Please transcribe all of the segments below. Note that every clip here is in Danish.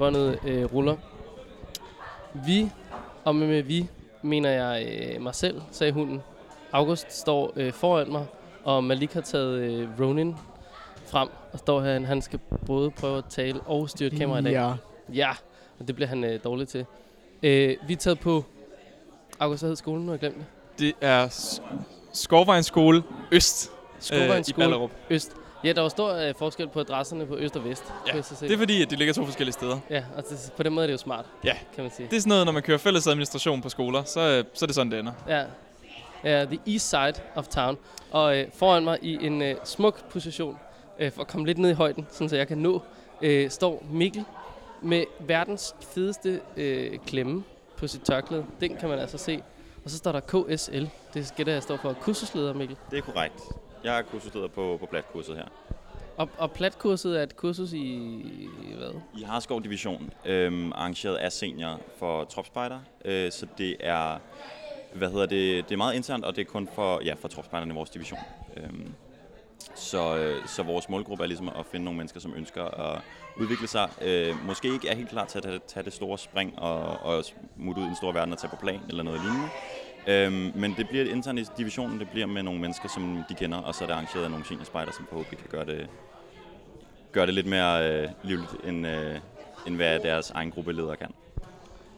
Båndet øh, ruller. Vi, og med, med vi, mener jeg øh, mig selv, sagde hunden. August står øh, foran mig, og Malik har taget øh, Ronin frem, og står her, han skal både prøve at tale og styre et kamera i dag. Ja. Ja, og det bliver han øh, dårlig til. Øh, vi er taget på... August, hvad hed skolen? Nu har jeg glemt det. Det er S- Skovvejens Skole Øst Skovvejens øh, i skole, Ballerup. Øst. Ja, der var stor øh, forskel på adresserne på Øst og Vest. Ja, kunne jeg så se. Det er fordi, at de ligger to forskellige steder. Ja, og det, på den måde er det jo smart, Ja. kan man sige. Det er sådan noget, når man kører fælles administration på skoler, så, øh, så er det sådan, det ender. Ja. ja, the east side of town. Og øh, foran mig i en øh, smuk position, øh, for at komme lidt ned i højden, sådan så jeg kan nå, øh, står Mikkel med verdens fedeste øh, klemme på sit tørklæde. Den kan man altså se. Og så står der KSL. Det gætter jeg står for kursusleder, Mikkel. Det er korrekt. Jeg er kursusleder på, på platkurset her. Og, og platkurset er et kursus i hvad? I Harskov Division, øhm, arrangeret af senior for tropspejder, øh, så det er, hvad hedder det, det er meget internt, og det er kun for, ja, for tropspejderne i vores division. Øhm, så, øh, så vores målgruppe er ligesom at finde nogle mennesker, som ønsker at udvikle sig. Øh, måske ikke er helt klar til at tage, tage det store spring og, og smutte ud i en stor verden og tage på plan eller noget lignende. Øhm, men det bliver internt i divisionen, det bliver med nogle mennesker, som de kender, og så er det arrangeret af nogle seniorspejder, som forhåbentlig kan gøre det, gøre det lidt mere øh, livligt, end, øh, end hvad deres egen gruppeleder kan.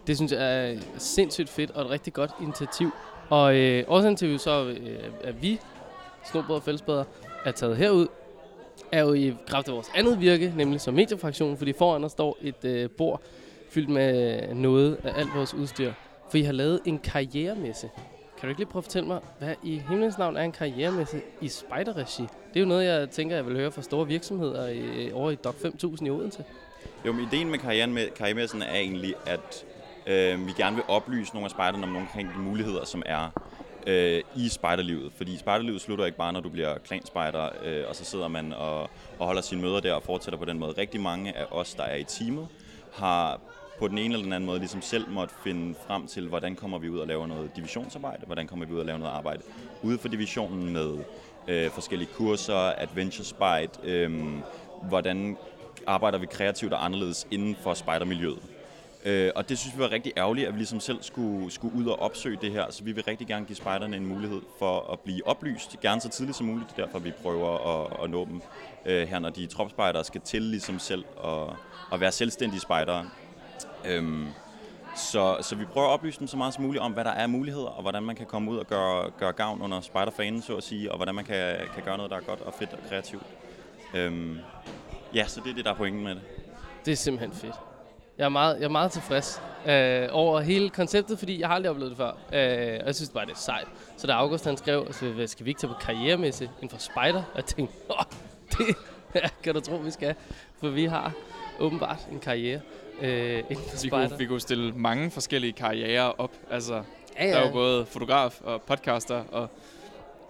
Det synes jeg er sindssygt fedt og et rigtig godt initiativ. Og øh, årsagen til, at vi så øh, at vi, Snobrød og Fællesbæder, er taget herud, er jo i kraft af vores andet virke, nemlig som mediefraktion, fordi foran os står et øh, bord fyldt med noget af alt vores udstyr. For I har lavet en karrieremesse. Kan du ikke lige prøve at fortælle mig, hvad i himlens navn er en karrieremesse i spejderregi? Det er jo noget, jeg tænker, jeg vil høre fra store virksomheder i, over i Doc 5000 i Odense. Jo, men ideen med karrieren med karrieremessen er egentlig, at øh, vi gerne vil oplyse nogle af spejderne om nogle af de muligheder, som er øh, i spejderlivet. Fordi spejderlivet slutter ikke bare, når du bliver klanspejder, øh, og så sidder man og, og holder sine møder der og fortsætter på den måde. Rigtig mange af os, der er i teamet, har på den ene eller den anden måde ligesom selv måtte finde frem til, hvordan kommer vi ud og laver noget divisionsarbejde, hvordan kommer vi ud og lave noget arbejde ude for divisionen med øh, forskellige kurser, adventure spejde, øh, hvordan arbejder vi kreativt og anderledes inden for spejdermiljøet. Øh, og det synes vi var rigtig ærgerligt, at vi ligesom selv skulle, skulle ud og opsøge det her, så vi vil rigtig gerne give spejderne en mulighed for at blive oplyst, gerne så tidligt som muligt, det er derfor vi prøver at, at nå dem øh, her, når de tropspejdere skal til ligesom selv at, at være selvstændige spejdere. Øhm, så, så vi prøver at oplyse dem så meget som muligt om, hvad der er muligheder, og hvordan man kan komme ud og gøre, gøre gavn under spejderfanen, så at sige, og hvordan man kan, kan gøre noget, der er godt og fedt og kreativt. Øhm, ja, så det er det, der er pointen med det. Det er simpelthen fedt. Jeg er meget, jeg er meget tilfreds øh, over hele konceptet, fordi jeg har aldrig oplevet det før. Øh, og jeg synes bare, det er sejt. Så da August han skrev, altså, hvad skal vi ikke tage på karrieremesse inden for spider? Og jeg tænkte, Åh, det ja, kan du tro, vi skal. For vi har åbenbart en karriere øh, inden for Vi spider. kunne, vi kunne stille mange forskellige karrierer op. Altså, ja, der er jo både fotograf og podcaster og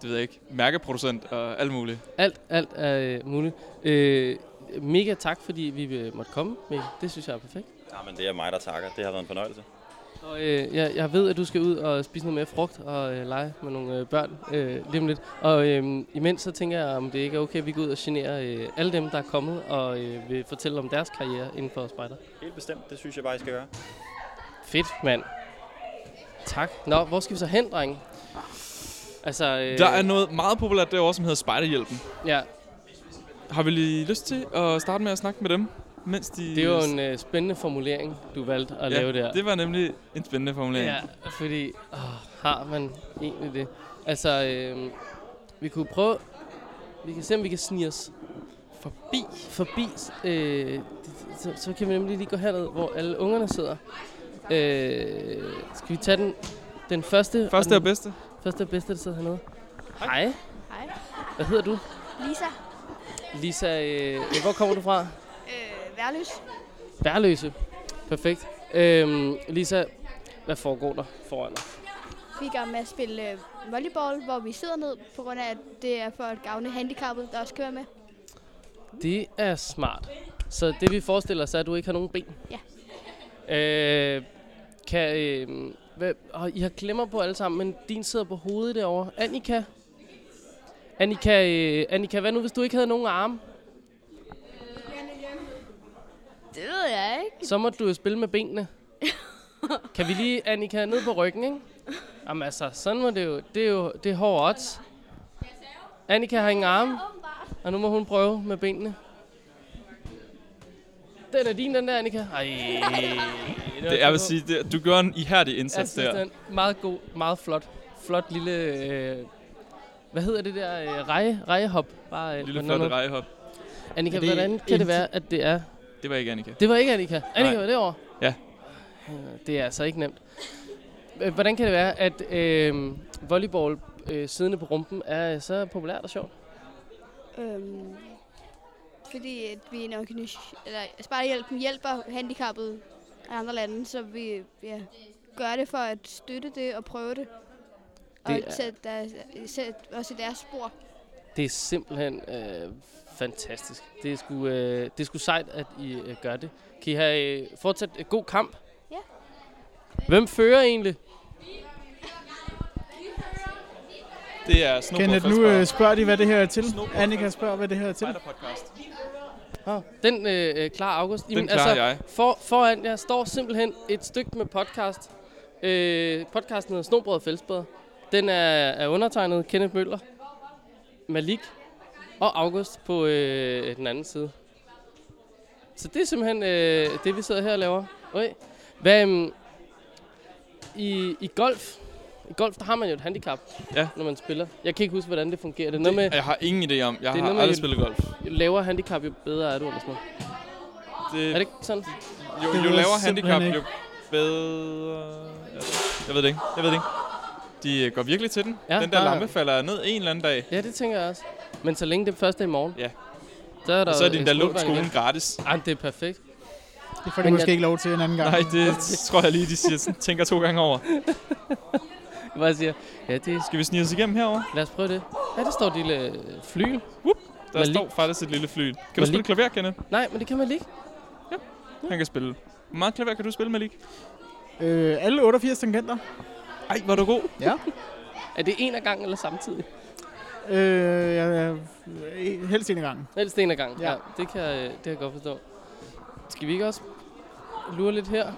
det ved jeg ikke, mærkeproducent og alt muligt. Alt, alt er øh, muligt. Øh, mega tak, fordi vi øh, måtte komme. Mikkel. Det synes jeg er perfekt. Ja, men det er mig, der takker. Det har været en fornøjelse. Og øh, jeg, jeg ved, at du skal ud og spise noget mere frugt og øh, lege med nogle øh, børn øh, lige om lidt. Og øh, imens så tænker jeg, om det ikke er okay, at vi går ud og generer øh, alle dem, der er kommet og øh, vil fortælle om deres karriere inden for spejder. Helt bestemt. Det synes jeg bare, I skal gøre. Fedt, mand. Tak. Nå, hvor skal vi så hen, drenge? Altså, øh, Der er noget meget populært derovre, som hedder Spejderhjælpen. Ja, Har vi lige lyst til at starte med at snakke med dem? Mens de... det er jo en øh, spændende formulering, du valgte at ja, lave der. det var nemlig en spændende formulering. Ja, fordi åh, har man egentlig det? Altså, øh, vi kunne prøve... Vi kan se, om vi kan snige os forbi. Forbi. Øh, det- så, så kan vi nemlig lige gå herned, hvor alle ungerne sidder. Øh, skal vi tage den, den første? Første og den, bedste. Første og bedste, der sidder hernede. Hej. Hej. Hvad hedder du? Lisa. Lisa, øh, hvor kommer du fra? Værløs. Værløse. Perfekt. Øh, Lisa, hvad foregår der foran dig? Vi er i gang med at spille øh, volleyball, hvor vi sidder ned, på grund af, at det er for at gavne handicappede, der også kan være med. Det er smart. Så det vi forestiller os er, at du ikke har nogen ben? Ja. Øh, kan, øh, hvad, og I har klemmer på alle sammen, men din sidder på hovedet derovre. Annika? Annika, øh, Annika, hvad nu hvis du ikke havde nogen arme? Det ved ikke? Så må du jo spille med benene. kan vi lige, Annika, ned på ryggen, ikke? Jamen altså, sådan må det jo. Det er jo det er hårde odds. Annika har ingen arme, og nu må hun prøve med benene. Den er din, den der, Annika. Ej. Det, jeg vil sige, det, du gør en ihærdig jeg indsats synes, der. den er meget god, meget flot. Flot lille... Øh, hvad hedder det der? Øh, reje, rejehop. Bare, øh, Lille noget. rejehop. Annika, hvordan kan det være, at det er... Det var ikke Annika. Det var ikke Annika. Annika Nej. var derovre? Ja. Øh, Det er altså ikke nemt. Øh, Hvordan kan det være, at øh, volleyball øh, siddende på rumpen er så populært og sjovt? Øhm, fordi at vi er en organisation, eller Spejderhjælpen hjælper handicappede af andre lande, så vi ja, gør det for at støtte det og prøve det. Og Det er- sætte, der, sætte os i deres spor. Det er simpelthen øh, fantastisk. Det er, sgu, øh, det er sgu sejt, at I øh, gør det. Kan I have øh, fortsat en god kamp? Ja. Hvem fører egentlig? Det er Snowboard Kenneth, nu øh, spørger de, hvad det her er til. Annika spørger, hvad det her er til. podcast. Oh, den øh, øh, klarer August. Den klarer jeg. For, foran jer står simpelthen et stykke med podcast. Øh, podcasten hedder Snobrød og Fællesbad. Den er, er undertegnet Kenneth Møller, Malik og August på øh, den anden side. Så det er simpelthen øh, det, vi sidder her og laver. Okay. Hvad, um, i, I golf, i golf, der har man jo et handicap, Ja. når man spiller. Jeg kan ikke huske, hvordan det fungerer. Det er noget med, Jeg har ingen idé om. Jeg Det har noget med- aldrig spillet golf. jo lavere handicap, jo bedre er du, eller sådan noget. Det, Er det ikke sådan? jo, Det jo lavere handicap, ikke. jo bedre... Jeg ved det ikke. Jeg ved det ikke. De øh, går virkelig til den. Ja, den der der- lampe falder ned en eller anden dag. Ja, det tænker jeg også. Men så længe det første er i morgen. Ja. Så er der Og så er de endda skolegang skolen gratis. Ej, det er perfekt. Det får de Men måske jeg- ikke lov til en anden gang. Nej, det tror jeg lige, de siger, sådan, tænker to gange over. Hvor jeg siger, ja, det, Skal vi snige os igennem herover? lad os prøve det. Ja, der står et lille øh, flyl. Der Malik. står faktisk et lille fly. Kan du Malik. spille klaver, Kenneth? Nej, men det kan man ikke. Han kan spille. Hvor meget klaver kan du spille, Malik? Øh, alle 88 tangenter. Ej, var du god. Ja. Er det en af gangen eller samtidig? Øh, jeg, jeg, helst en gang. Helst en af gangen. Ja. Ja. ja det, kan, jeg- det kan jeg godt forstå. Skal vi ikke også lure lidt her?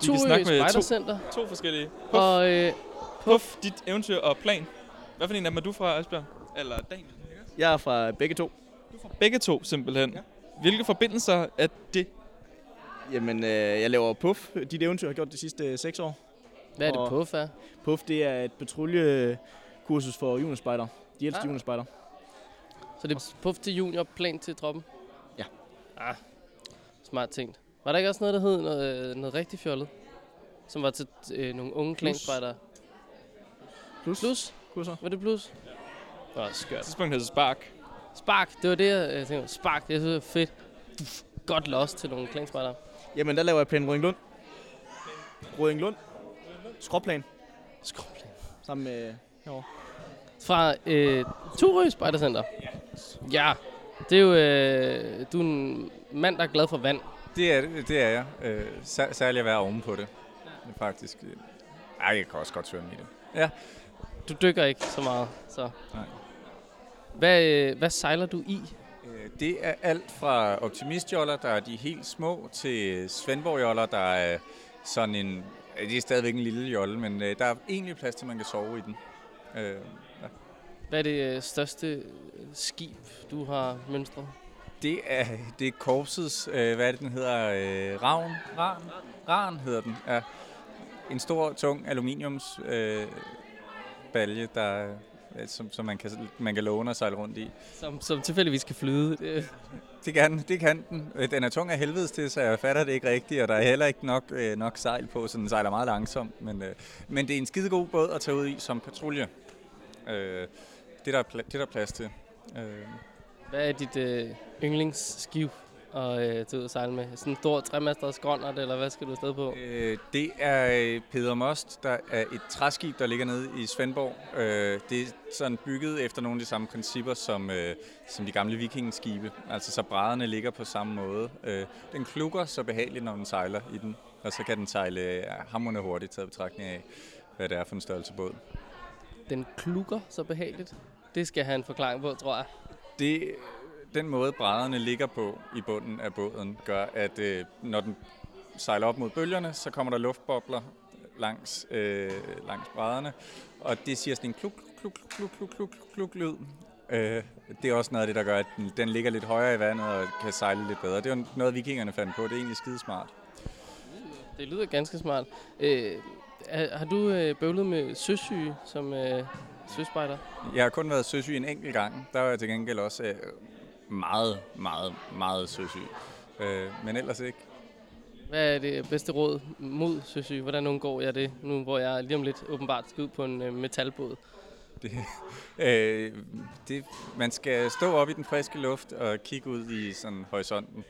Vi kan snakke med to, to forskellige. Puff, Og øh, Puff, dit eventyr og plan. Hvad for en af dem er du fra, Asbjørn? Eller Daniel? Jeg er fra begge to. Begge to, simpelthen. Ja. Hvilke forbindelser er det? Jamen, øh, jeg laver Puff. Dit eventyr har jeg gjort de sidste øh, seks år. hvad er det Og- på for? Puff, det er et patruljekursus for juniorspejder. De ældste Ah. ah. juniorspejder. Så det er puff til junior, plan til troppen? Ja. Ah, smart tænkt. Var der ikke også noget, der hed noget, noget rigtig fjollet? Som var til øh, nogle unge klanspejdere? Plus. Plus? Kurser. Var det plus? Åh, oh, skørt. Tidspunkt hedder Spark. Spark, det var det, jeg tænkte. Spark, det er så fedt. Godt lost til nogle klanspejdere. Jamen, der laver jeg plan Rødinglund. Rødinglund. Skråplan. Skråplan. Sammen med... herovre. Fra øh, Turø Spejdercenter. Ja, det er jo... Øh, du er en mand, der er glad for vand. Det er, det er jeg. Øh, sær- særligt at være oven på det. Faktisk. Ej, jeg kan også godt svømme i det. Du dykker ikke så meget, så... Nej. Hvad, øh, hvad sejler du i? Øh, Det er alt fra optimistjoller, der er de helt små, til Svendborg-joller, der er sådan en... ja, Det er stadigvæk en lille jolle, men øh, der er egentlig plads til, at man kan sove i den. Hvad er det øh, største øh, skib, du har mønstret? det er, det er korpsets, øh, hvad er det, den hedder? Øh, Ravn? Ran? Ran hedder den, ja. En stor, tung aluminiums øh, balje, der, som, som man, kan, man kan låne og sejle rundt i. Som, som tilfældigvis kan flyde. Det, kan, det kan den. Den er tung af helvedes til, så jeg fatter det ikke rigtigt, og der er heller ikke nok, øh, nok sejl på, så den sejler meget langsomt. Men, øh, men det er en skide god båd at tage ud i som patrulje. Øh, det, der er pla- det der er plads til. Øh, hvad er dit øh, yndlingsskib at øh, tage ud og sejle med? Sådan en stor tremastet skråndert, eller hvad skal du afsted på? øh, det er øh, Peder Most, der er et træskib, der ligger nede i Svendborg. Øh, det er sådan bygget efter nogle af de samme principper som, øh, som de gamle vikingeskibe. Altså så brædderne ligger på samme måde. Øh, den klukker så behageligt, når den sejler i den. Og så kan den sejle hamrende hurtigt taget betragtning af, hvad det er for en størrelse båd. Den klukker så behageligt. Det skal have en forklaring på, tror jeg. Det, den måde, brædderne ligger på i bunden af båden, gør, at øh, når den sejler op mod bølgerne, så kommer der luftbobler langs, øh, langs brædderne, og det siger sådan en kluk, kluk, kluk, kluk, kluk, kluk, lyd. Øh, det er også noget af det, der gør, at den, den ligger lidt højere i vandet og kan sejle lidt bedre. Det er noget, vikingerne fandt på. Det er egentlig skidesmart. Det lyder ganske smart. Øh, har har du øh, bøvlet med søsyge som øh, søspejder? Jeg har kun været søsyg en enkelt gang. Der var jeg til gengæld også øh, meget, meget, meget søsyg. Øh, men ellers ikke. Hvad er det bedste råd mod søsyge? Hvordan undgår jeg det, nu hvor jeg lige om lidt åbenbart skal ud på en øh, metalbåd? Det, øh, det, man skal stå op i den friske luft og kigge ud i sådan horisonten.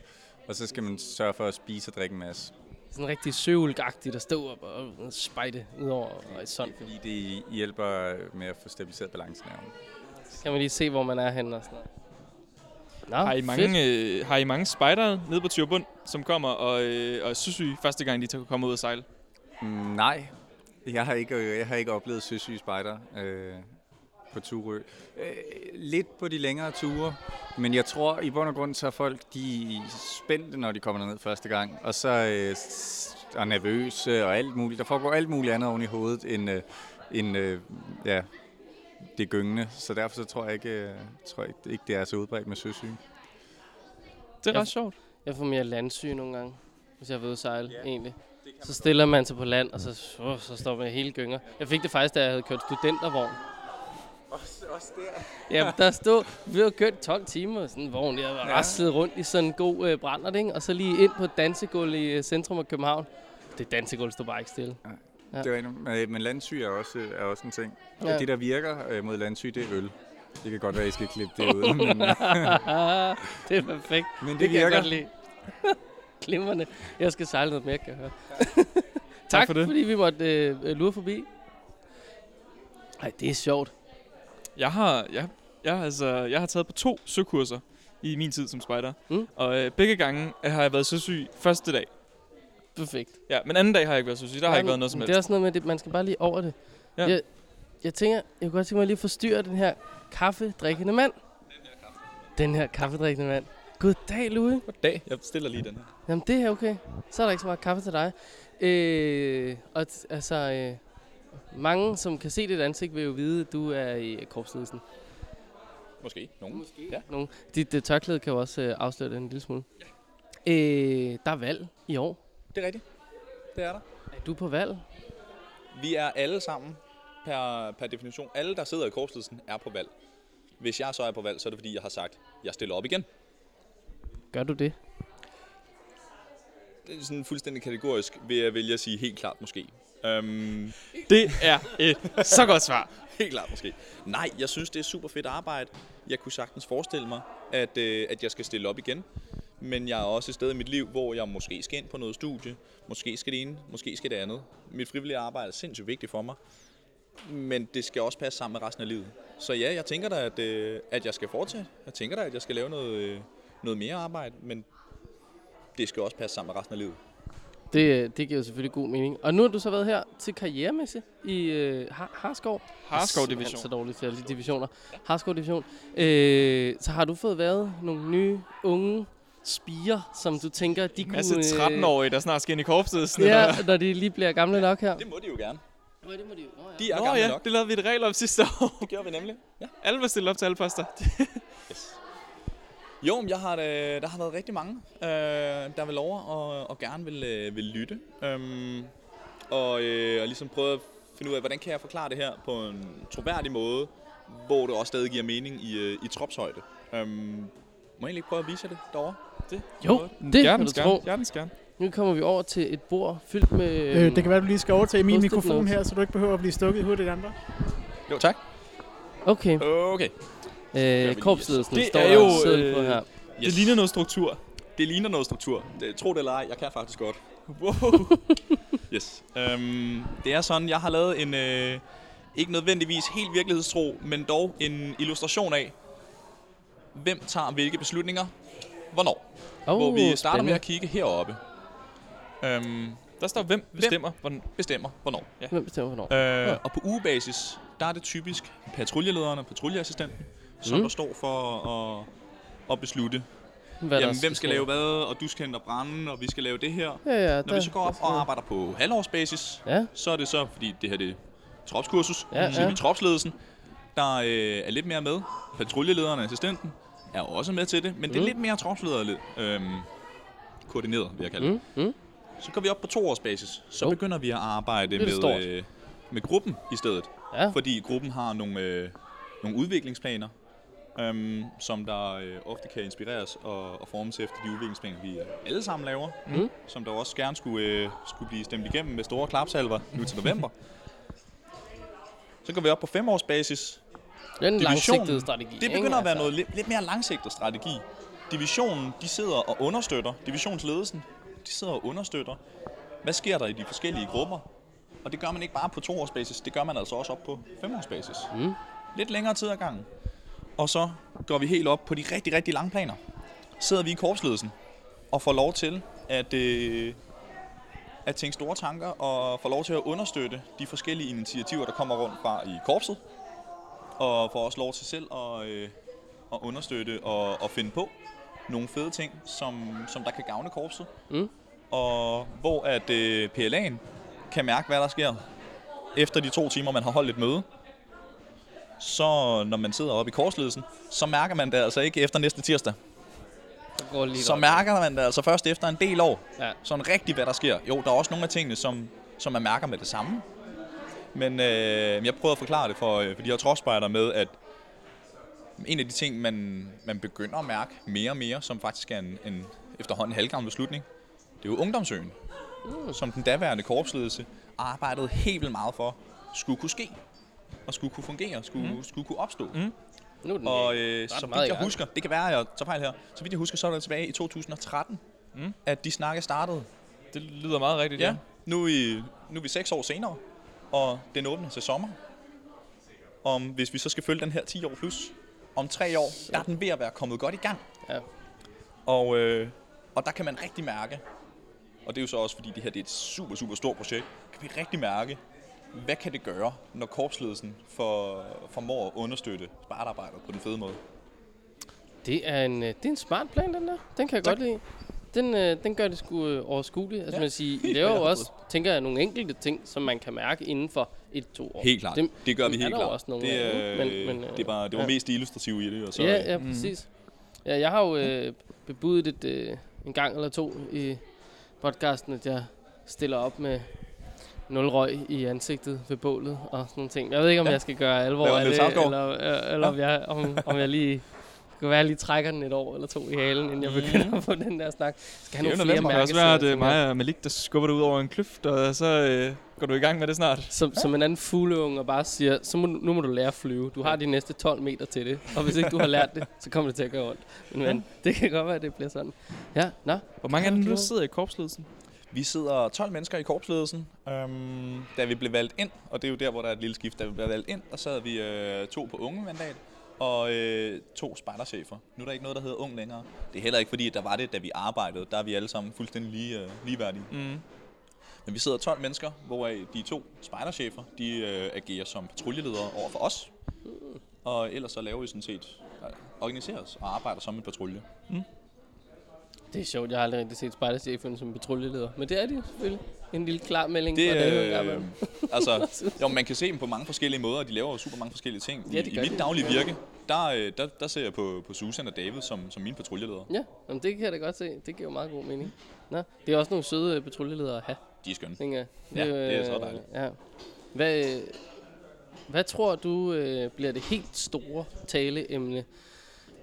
Og så skal man sørge for at spise og drikke en masse. Sådan rigtig søvulgagtigt at stå op og spejde ud over horisonten. Fordi det hjælper med at få stabiliseret balancen af Så kan man lige se, hvor man er henne og sådan noget. Nå, Har I mange, fedt. øh, har I mange spejdere nede på Tyrbund, som kommer og, øh, og er søsyge første gang, de tager- kommer ud og sejle? Mm, nej, jeg har ikke, øh, jeg har ikke oplevet søsyge spejder øh, på Turø. Øh, lidt på de længere ture, men jeg tror i bund og grund, så er folk de spændte, når de kommer ned første gang, og så øh, er nervøse og alt muligt. Der foregår alt muligt andet oven i hovedet end, øh, end øh, ja, det gyngende, så derfor så tror jeg ikke, øh, tror jeg ikke, det er så udbredt med søsyge. Det er ret sjovt. Jeg får mere landsyge nogle gange, hvis jeg er ved at sejle, ja, egentlig. Så stiller man sig på land, og så, uh, så står man helt gynger. Jeg fik det faktisk, da jeg havde kørt studentervogn. Også, også der? Ja, der stod, vi havde kørt 12 timer, sådan en vogn, jeg var Ja. raslet rundt i sådan en god øh, brændert, ikke? Og så lige ind på et dansegulv i øh, centrum af København. Det dansegulv stod bare ikke stille. Ja. Det var en, men- men landsyge er også, er også en ting. Ja. Det, der virker øh, mod landsyge, det er øl. Det kan godt være, at I skal klippe det ud, men, det er perfekt. men det, Det kan jeg virker. godt lide. Glimrende. Jeg skal sejle noget mere, kan jeg høre. tak, for det. fordi vi måtte øh, lure forbi. Ej, det er sjovt. Jeg har, jeg, jeg, har altså, jeg har taget på to søkurser i min tid som spejder. Mm. Og øh, begge gange øh, har jeg været søsyg første dag. Perfekt. Ja, men anden dag har jeg ikke været søsyg. Der har ikke været noget som Det helst. er også noget med, det, man skal bare lige over det. Ja. Jeg, jeg tænker, jeg kunne godt tænke mig lige at forstyrre den her kaffedrikkende mand. Den her kaffedrikkende mand. Goddag, Louis. Goddag. Jeg stiller lige den her. Jamen, det er okay. Så er der ikke så meget kaffe til dig. Øh, og t- altså, øh, mange, som kan se dit ansigt, vil jo vide, at du er i korpsledelsen. Måske. Nogen. Ja. Nogle. Dit uh, tørklæde kan jo også øh, afsløre det en lille smule. Øh, der er valg i år. Det er rigtigt. Det er der. Er du på valg? Vi er alle sammen per, per definition. Alle, der sidder i korpsledelsen, er på valg. Hvis jeg så er på valg, så er det fordi, jeg har sagt, jeg stiller op igen. Gør du det? Det er sådan fuldstændig kategorisk, vil jeg vælge at sige helt klart måske. Øhm, Det er et så godt svar. helt klart måske. Nej, jeg synes, det er super fedt arbejde. Jeg kunne sagtens forestille mig, at, øh, at jeg skal stille op igen. Men jeg er også et sted i mit liv, hvor jeg måske skal ind på noget studie. Måske skal det ene, måske skal det andet. Mit frivillige arbejde er sindssygt vigtigt for mig. Men det skal også passe sammen med resten af livet. Så ja, jeg tænker da, at, øh, at jeg skal fortsætte. Jeg tænker da, at jeg skal lave noget, øh, noget mere arbejde. Men det skal også passe sammen med resten af livet. Det, øh, det giver jo selvfølgelig god mening. Og nu har du så været her til karrieremesse i øh, Har- Harskov. Harskov er Division. Så dårligt til alle divisioner. Harskov Division. Øh, så har du fået været nogle nye unge spiger, som du tænker, de En kunne... masse øh, 13-årige, der snart skal ind i korpset. Ja, når de lige bliver gamle nok her. Det må de jo gerne. Nå, det må de jo. Nå, De er Nå gamle ja, nok. det lavede vi et regel om sidste år. Det gjorde vi nemlig. Ja. Alle var stillet op til alle poster. Jo, men jeg har, der har været rigtig mange, øh, der vil over og, og gerne vil, øh, vil lytte. Øhm, og, øh, og ligesom prøve at finde ud af, hvordan kan jeg forklare det her på en troværdig måde, hvor det også stadig giver mening i, øh, i tropshøjde. Øhm, må jeg ikke prøve at vise jer det derovre? Det, Jo, det kan du tro. Hjertens gerne. Nu kommer vi over til et bord fyldt med... Øh, det kan være, at du lige skal overtage min mikrofon her, så du ikke behøver at blive stukket i hovedet af de andre. Jo, tak. Okay. Okay. Øh, korpsledelsen Det står er jo, sidder på øh, her. Det ligner noget struktur. Det ligner noget struktur. Det, tro det eller ej, jeg kan faktisk godt. Wow. Yes. Øhm, det er sådan, jeg har lavet en, øh, ikke nødvendigvis helt virkelighedstro, men dog en illustration af, hvem tager hvilke beslutninger, hvornår. Oh, hvor vi starter med spændende. at kigge heroppe. Øhm, Der står, hvem bestemmer, hvordan... bestemmer, hvornår. Hvem bestemmer hvornår? Øh, Ja. Og på ugebasis, der er det typisk patruljelederen og patruljeassistenten, som Mm. der står for at, at beslutte, Hvad jamen, hvem skal lave hvad, og du skal hente og brænde, og vi skal lave det her. Ja, ja. Når der- vi så går op og arbejder på halvårsbasis, Ja. så er det så, fordi det her det er tropskursus, Ja, så ja. er tropsledelsen, der øh, er lidt mere med. Patruljelederen og assistenten er også med til det, men det er Mm. lidt mere tropsleder øhm, koordineret, vil jeg kalde det. Mm, mm. Så går vi op på toårsbasis. Så Jo. begynder vi at arbejde med, stort. øh, med gruppen i stedet. Ja. Fordi gruppen har nogle, øh, nogle udviklingsplaner, øhm, som der øh, ofte kan inspireres og, og formes efter de udviklingsplaner, vi alle sammen laver. Mm. Som der også gerne skulle, øh, skulle blive stemt igennem med store klapsalver nu til november. Så går vi op på femårsbasis. Det er en langsigtet strategi. Det ikke? begynder at være Altså, noget lidt, lidt mere langsigtet strategi. Divisionen, de sidder og understøtter, divisionsledelsen, de sidder og understøtter, hvad sker der i de forskellige grupper? Og det gør man ikke bare på toårsbasis, det gør man altså også op på femårsbasis. Mm. Lidt længere tid ad gangen. Og så går vi helt op på de rigtig, rigtig lange planer. Sidder vi i korpsledelsen og får lov til at, øh, at tænke store tanker og får lov til at understøtte de forskellige initiativer, der kommer rundt fra i korpset. Og får også lov til selv at, øh, at understøtte og, og finde på nogle fede ting, som, som der kan gavne korpset. Mm. Og hvor at øh, PLA'en kan mærke, hvad der sker efter de to timer, man har holdt et møde. Så når man sidder oppe i korsledelsen, så mærker man det altså ikke efter næste tirsdag. så går lige Så mærker man det altså først efter en del år. Ja. Sådan rigtigt, hvad der sker. Jo, der er også nogle af tingene, som, som man mærker med det samme. Men øh, jeg prøvede at forklare det for, øh, for de her tropspejder med, at en af de ting, man, man begynder at mærke mere og mere, som faktisk er en, en efterhånden halvgammel beslutning, det er jo ungdomsøen, mm. som den daværende korpsledelse arbejdede helt vildt meget for, skulle kunne ske, og skulle kunne fungere, skulle, mm. skulle kunne opstå. Mm. Nu den Og øh, så vidt jeg husker, det kan være, at jeg tager fejl her, så vidt jeg husker, så var det tilbage i 2013, mm. at de snakke startede. Det lyder meget rigtigt, Ja, nu er, vi, nu er vi seks år senere, og den åbner til sommer. Om, hvis vi så skal følge den her 10 år plus, om tre år, der er den ved at være kommet godt i gang. Ja. Og, øh, og der kan man rigtig mærke, og det er jo så også fordi det her det er et super, super stort projekt, kan vi rigtig mærke, hvad kan det gøre, når korpsledelsen for, formår at understøtte spartarbejder på den fede måde. Det er en, øh, det er en smart plan, den der. Den kan jeg Tak. godt lide. Den, øh, den gør det sgu øh, overskueligt. Altså, Ja. man siger, I laver jo også, tænker jeg, nogle enkelte ting, som man kan mærke inden for et-to år. Helt klart. Dem, det gør vi er helt klart. også nogle det, øh? Men- men, øh, det var, det var ja. mest illustrativt i det. Og så, ja, ja, præcis. Ja, jeg har jo øh, bebudet et, øh, en gang eller to i podcasten, at jeg stiller op med nul røg i ansigtet ved bålet og sådan nogle ting. Jeg ved ikke, om Ja. ja. jeg skal gøre alvor af det, eller, øh, eller om, jeg, om, om jeg lige skal være, jeg lige trækker den et år eller to i halen, inden jeg begynder på den der snak. Skal have nogle flere november. Det kan også være, at mærkesager, øh, mig og Malik, der skubber dig ud over en kløft, og så øh, går du i gang med det snart. som, som en anden fugleunge og bare siger, så må, du- nu må du lære at flyve. Du har de næste 12 meter til det. Og hvis ikke du har lært det, så kommer det til at gøre ondt. Men, men det kan godt være, at det bliver sådan. Ja, nå. Hvor mange er nu, der sidder i korpsledelsen? Vi sidder 12 mennesker i korpsledelsen. Øhm, da vi blev valgt ind, og det er jo der, hvor der er et lille skift, da vi blev valgt ind, der sad vi øh, to på unge mandat og øh, to spejderchefer. Nu er der ikke noget, der hedder ung længere. Det er heller ikke fordi, at der var det, da vi arbejdede. Der er vi alle sammen fuldstændig lige, øh, ligeværdige. Mm. Men vi sidder 12 mennesker, hvoraf de to spejderchefer, de øh, agerer som patruljeledere over for os. Og ellers så laver vi sådan set, øh, organiserer os og arbejder som en patrulje. Det er sjovt, jeg har aldrig rigtig set spejderchefen som patruljeleder. Men det er de selvfølgelig. En lille klar melding Det, fra øh, Garberg. altså, jo, man kan se dem på mange forskellige måder, og de laver super mange forskellige ting. Ja, I, det I mit de. daglige virke, der, øh, der, der ser jeg på, på Susan og David som, som mine patruljeledere. Ja, jamen, det kan jeg da godt se. Det giver jo meget god mening. Nå, det er også nogle søde øh, patruljeledere at have, De er skønne. tænker jeg. Ja, jo, det er så øh, dejligt. Ja. Hvad, hvad tror du øh, bliver det helt store taleemne,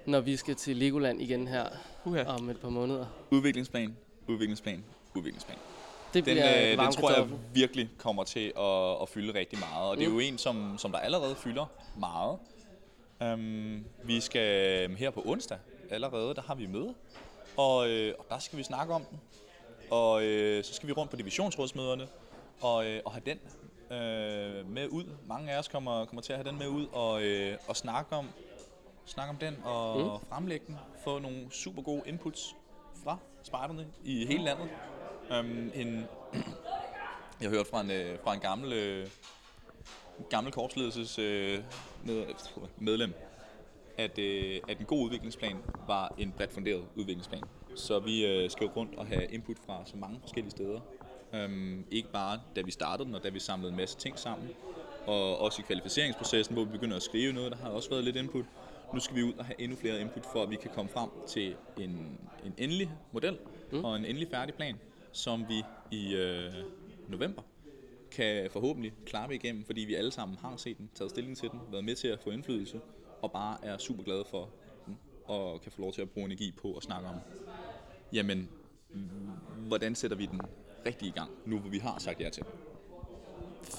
når vi skal til Legoland igen her Uha. om et par måneder? Udviklingsplan, udviklingsplan, udviklingsplan. Det Den, bliver øh, den tror jeg virkelig kommer til at, at fylde rigtig meget. Og det er Mm. jo en, som, som der allerede fylder meget. Um, vi skal her på onsdag allerede, der har vi møde. Og, øh, og der skal vi snakke om den. Og øh, så skal vi rundt på divisionsrådsmøderne og, øh, og have den øh, med ud. Mange af os kommer, kommer til at have den med ud og, øh, og snakke, om, snakke om den og Mm. fremlægge den. Få nogle super gode inputs fra spejderne i hele landet. Um, en, jeg har hørt fra en, øh, fra en gammel, øh, gammel korpsledelses øh, med, medlem, at, øh, at en god udviklingsplan var en bredt funderet udviklingsplan. Så vi øh, skal rundt og have input fra så mange forskellige steder. Øhm, ikke bare da vi startede den, og da vi samlede en masse ting sammen, og også i kvalificeringsprocessen, hvor vi begynder at skrive noget, der har også været lidt input. Nu skal vi ud og have endnu flere input, for at vi kan komme frem til en, en endelig model mm. og en endelig færdig plan, som vi i øh, november kan forhåbentlig klare igennem, fordi vi alle sammen har set den, taget stilling til den, været med til at få indflydelse, og bare er super glade for den, og kan få lov til at bruge energi på at snakke om, jamen, hvordan sætter vi den rigtig i gang, nu hvor vi har sagt ja til.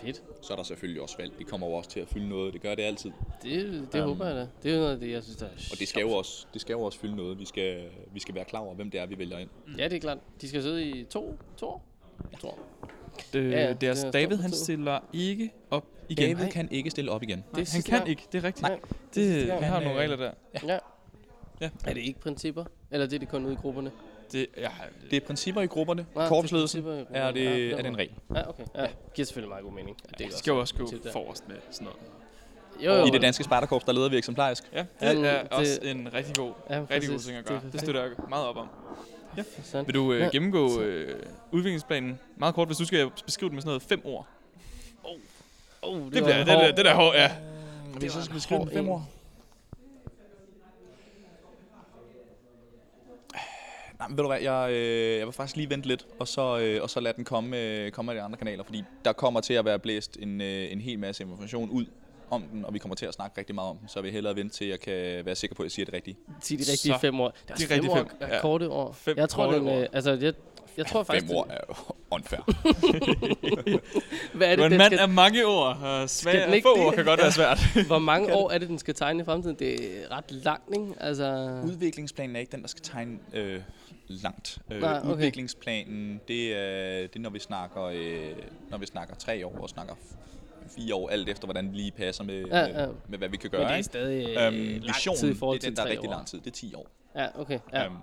Fedt. Så er der selvfølgelig også valg. Det kommer jo også til at fylde noget. Det gør det altid. Det, det um, håber jeg da. Det er jo noget af det, jeg synes, der er Og det skal jo også, det skal jo også fylde noget. Vi skal, vi skal være klar over, hvem det er, vi vælger ind. Ja, det er klart. De skal sidde i to, to år. Ja. To år. Øh, Ja, ja, det deres er David, han stiller ikke op igen. David kan ikke stille op igen. Det han kan ikke, det er rigtigt. Nej, Det, det vi har Han, nogle øh, regler der. Ja. Ja. Er det ikke principper? Eller det er det kun ude i grupperne? Det, ja, Det er principper i grupperne. Nej, Korpsledelsen det er er grupperne. Ja, det, på er den det en regel. Ja, okay. Ja. Giver selvfølgelig meget god mening. at det er skal jo også gå forrest med sådan noget. Jo, jo. I det danske spejderkorps, der leder vi eksemplarisk. Ja, det Jamen, er det- også en rigtig god, Ja, rigtig god præcis. ting at Det er gøre. Det perfekt. støtter jeg meget op om. Sandt. Vil du øh, Ja. gennemgå øh, udviklingsplanen meget kort, hvis du skal beskrive den med sådan noget fem ord? Oh, Det, var bliver, det, der, det der hår, ja. Vi så skal beskrive den fem en. Nej, men ved du hvad, jeg, øh, jeg vil faktisk lige vente lidt, og så, øh, og så lade den komme, øh, komme af de andre kanaler, fordi der kommer til at være blæst en, øh, en hel masse information ud om den, og vi kommer til at snakke rigtig meget om den, så jeg vil hellere vente til, at jeg kan være sikker på, at jeg siger det rigtigt. Sig de rigtige Så. fem år. Det er De fem rigtige år, fem, er ja. korte år. Fem jeg tror, korte den, øh, altså, jeg, jeg tror faktisk, Fem ord er jo unfair. hvad er Du er det, en mand skal, af mange ord, den svær, ikke få det? ord kan godt være svært. hvor mange år er det, den skal tegne i fremtiden? Det er ret langt, ikke? Altså, Udviklingsplanen er ikke den, der skal tegne øh, langt. Øh, Nej, okay. Udviklingsplanen, det er, det er når vi snakker, øh, når vi snakker tre år og snakker fire år, alt efter hvordan det lige passer med, Ja, med, ja. med hvad vi kan men gøre. det er ikke? stadig øh, Øhm, lang tid i forhold det er den, til der er rigtig år. lang tid. Det er 10 år. Ja, okay. Ja. Øhm,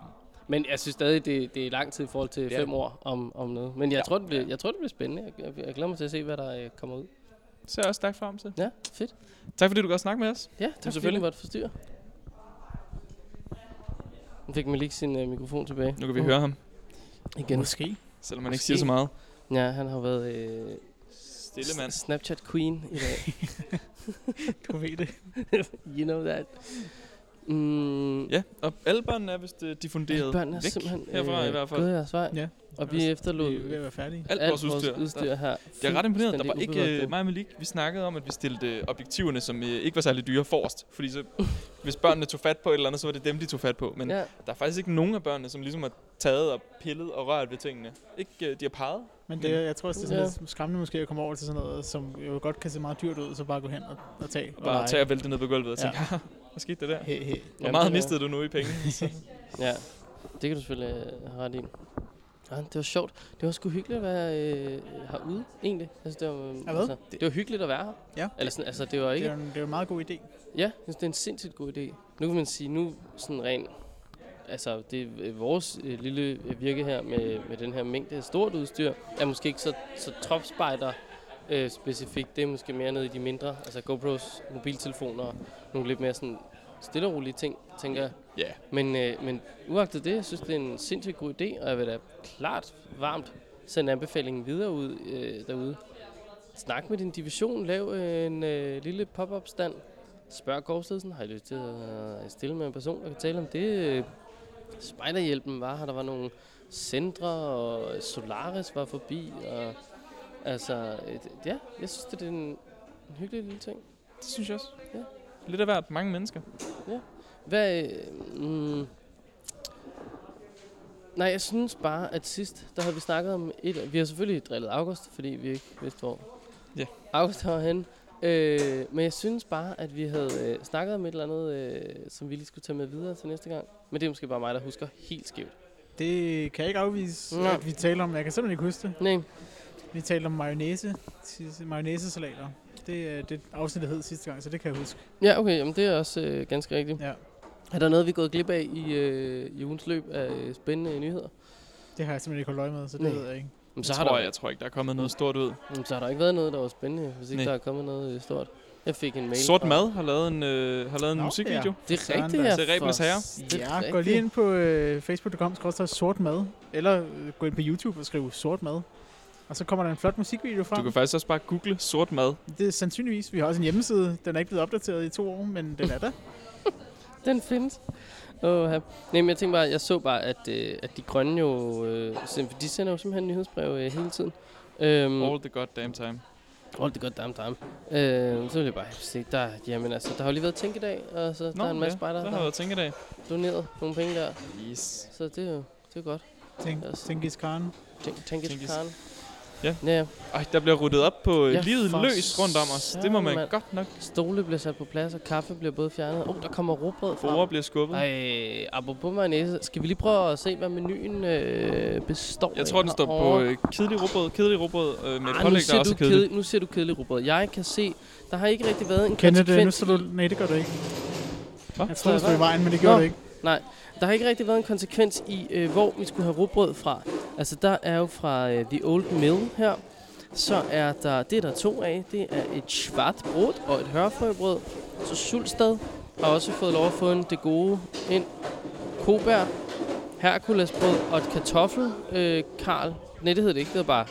Men jeg synes stadig, det, det er lang tid i forhold til fem år om, om noget. Men jeg, Ja. tror, det bliver, jeg tror, det bliver spændende. Jeg, jeg, jeg glæder mig til at se, hvad der øh, kommer ud. Så jeg også stærkt frem til. Ja, fedt. Tak fordi du godt snakke med os. Ja, tak fordi du selvfølgelig. måtte forstyrre. Nu fik Malik sin øh, mikrofon tilbage. Nu kan vi høre ham, Igen. Måske. selvom man ikke siger så meget. Ja, han har været øh, Stille mand. Snapchat queen i dag. Du ved det. you know that. Mm, Ja, og alle børnene er vist øh, diffunderet børnene er væk simpelthen herfra i hvert fald. gået jeres vej. Ja. Og vi Vi efterlod er at være færdige. Alt, alt vores udstyr. udstyr her. Jeg er ret imponeret. Der var ikke øh, mig og Malik. Vi snakkede om, at vi stillede øh, objektiverne, som øh, ikke var særlig dyre, forrest. Fordi så, hvis børnene tog fat på et eller andet, så var det dem, de tog fat på. Men Ja, der er faktisk ikke nogen af børnene, som ligesom har taget og pillet og rørt ved tingene. Ikke, øh, de har peget. Men det, jeg tror også, det er sådan Ja. lidt skræmmende måske at komme over til sådan noget, som jo godt kan se meget dyrt ud, så bare gå hen og, og tage Og bare tage og vælte ned på gulvet og tænke, ja. Hvad skete der der? He, he. Hvor Jamen, meget det er- mistede du nu i penge? ja. Det kan du selvfølgelig øh, have ret i. Ja, det var sjovt. Det var sgu hyggeligt at være øh, herude, egentlig. Altså, det, var, øh, hvad? altså, det var hyggeligt at være her. Ja. Eller sådan, altså, det var Det ikke... er, jo en, det er jo en meget god idé. Ja, jeg synes, det er en sindssygt god idé. Nu kan man sige, nu sådan rent... Altså, det er øh, vores øh, lille virke her med, med den her mængde af stort udstyr, er måske ikke så, så tropspejder øh, specifikt. Det er måske mere nede i de mindre, altså GoPros, mobiltelefoner, nogle lidt mere sådan stille og rolige ting, tænker jeg. Ja. Men, øh, men uagtet det, jeg synes, det er en sindssygt god idé, og jeg vil da klart varmt sende anbefalingen videre ud øh, derude. Snak med din division, lav øh, en øh, lille pop-up stand. Spørg gårdstedelsen, har I lyst til at øh, stille med en person, der kan tale om det? Spejderhjælpen var her, der var nogle centre, og Solaris var forbi, og altså, ja, jeg synes, det er en, en hyggelig lille ting. det synes jeg også. Ja. Lidt af hvert. Mange mennesker. Hvad, øh, mm, nej, jeg synes bare, at sidst, der havde vi snakket om et, vi har selvfølgelig drillet August, fordi vi ikke vidste, hvor Ja. August var henne. Øh, men jeg synes bare, at vi havde øh, snakket om et eller andet, øh, som vi lige skulle tage med videre til næste gang. Men det er måske bare mig, der husker helt skævt. Det kan jeg ikke afvise, Nå. at vi taler om. Jeg kan simpelthen ikke huske det. Nej, Vi talte om mayonnaise, mayonnaise-salater. Det er det afsnit, der hed sidste gang, så det kan jeg huske. ja okay, jamen det er også øh, ganske rigtigt. Ja. Er der noget, vi er gået glip af i, øh, i ugens løb af øh, spændende nyheder? Det har jeg simpelthen ikke holdt øje med, så det Nej. ved jeg ikke. Jamen, Så så, har tror der, jeg, jeg tror ikke, der er kommet noget stort ud. jamen, så har der ikke været noget, der var spændende, hvis ikke Nej. der er kommet noget øh, stort. Jeg fik en mail Sort fra- Mad har lavet en, øh, har lavet en Nå, musikvideo. Det er rigtigt, ja. Til Rebenes for- Herre. det er Ja, gå lige ind på øh, facebook.com sort mad, eller øh, gå ind på YouTube og skriv sort mad. Og så kommer der en flot musikvideo frem. Du kan faktisk også bare google Sort Mad. Det er sandsynligvis. Vi har også en hjemmeside. Den er ikke blevet opdateret i to år, men den er der. Den findes. Åh, oh, Nej, men jeg tænkte bare, jeg så bare, at, øh, at de grønne jo... Øh, de sender jo simpelthen nyhedsbrev øh, hele tiden. Øhm, All the goddamn time. Hold det godt, damn, damn. Øh, så vil jeg bare se, der, jamen altså, der har jo lige været tænkedag, og så der er en masse ja, spejder, der der har været tænkedag. doneret nogle penge der. Yes. Så det er jo det er godt. Tænk, Yes. Tænkis Khan. Tænk, tænk Tænkes. Ja. ja. Ej, der bliver ryddet op på Ja, ja, livet løs rundt om os. Det må man mand. godt nok. Stole bliver sat på plads, og kaffe bliver både fjernet. Åh, oh, der kommer råbrød Borger frem. bliver skubbet. Ej, apropos mayonnaise, skal vi lige prøve at se, hvad menuen øh, består Jeg tror, den står på øh, kedelig råbrød, kedelig råbrød øh, med nu pålæg, der også du kedeligt. kedelig, nu siger du kedelig råbrød. Jeg kan se, der har ikke rigtig været en Kenneth, øh, nu konsekvens står du... Nej, det gør du ikke. Hvad? Jeg troede, du stod i vejen, men det gjorde Nå. du ikke. Der har ikke rigtig været en konsekvens i, øh, hvor vi skulle have rugbrød fra. Altså, der er jo fra øh, The Old Mill her. Så er der, det er der to af. Det er et svart brød og et hørfrøbrød. Så Sulstad har også fået lov at få en det gode ind. Kobær, Herkulesbrød og et kartoffel. Øh, Karl. Nej, det hedder det ikke. Det hedder bare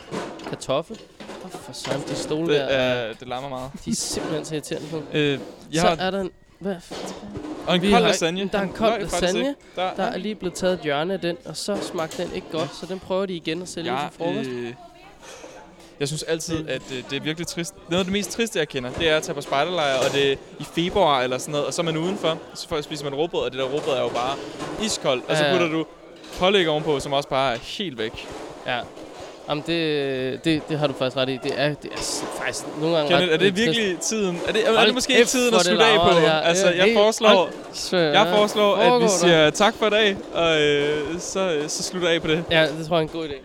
kartoffel. Åh, for søren, de stole Det, der. er, det larmer meget. De er simpelthen så irriterende på. Øh, jeg Så har, er der en... Hvad? og en vi kold lasagne. der er en kold lasagne. Der, Der er lige blevet taget et hjørne af den, og så smagte den ikke godt, så den prøver de igen at sælge jeg, til frokost. øh, jeg synes altid, at øh, det er virkelig trist. Noget af det mest triste, jeg kender, det er at tage på spejderlejr, og det er i februar eller sådan noget, og så er man udenfor, så får- spiser man råbrød, og det der råbrød er jo bare iskoldt, og så Ja. putter du pålæg ovenpå, som også bare er helt væk. Ja. Jamen, det, det, det har du faktisk ret i. Det er, det er faktisk nogle gange Kenneth, ret er det trist. virkelig tiden? Er det, er Hold det måske ikke tiden at slutte af på? her. Altså, Ja, jeg foreslår, jeg foreslår at vi siger tak for i dag, og øh, så, så slutter af på det. Ja, det tror jeg er en god idé.